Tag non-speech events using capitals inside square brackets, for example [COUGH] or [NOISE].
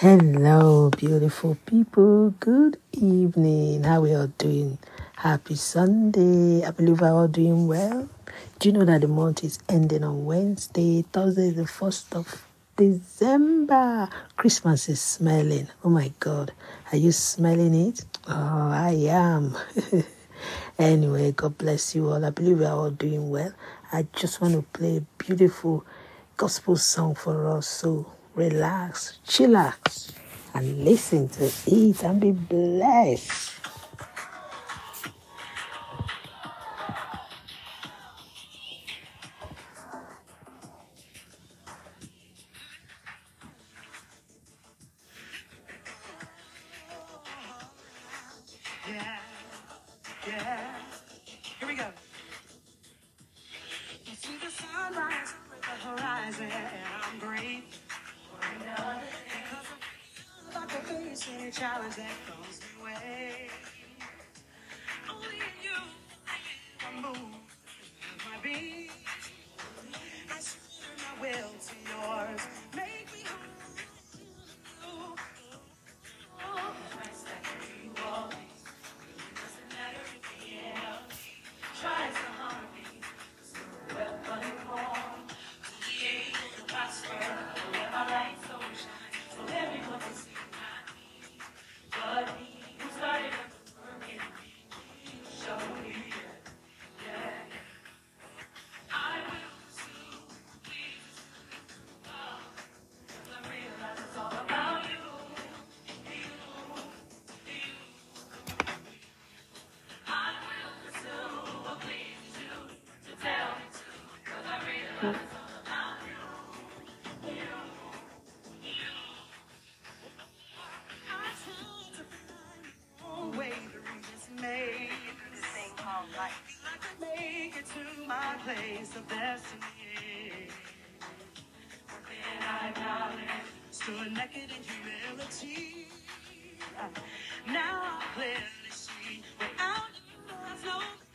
Hello, beautiful people. Good evening. How are you all doing? Happy Sunday. I believe we're all doing well. Do you know that the month is ending on Wednesday? Thursday is the 1st of December. Christmas is smelling. Oh my God. Are you smelling it? Oh, I am. [LAUGHS] anyway, God bless you all. I believe we're all doing well. I just want to play a beautiful gospel song for us. So relax, chillax, and listen to it and be blessed. Yeah, yeah. Challenge that humility. Now I clearly see, without you, there's no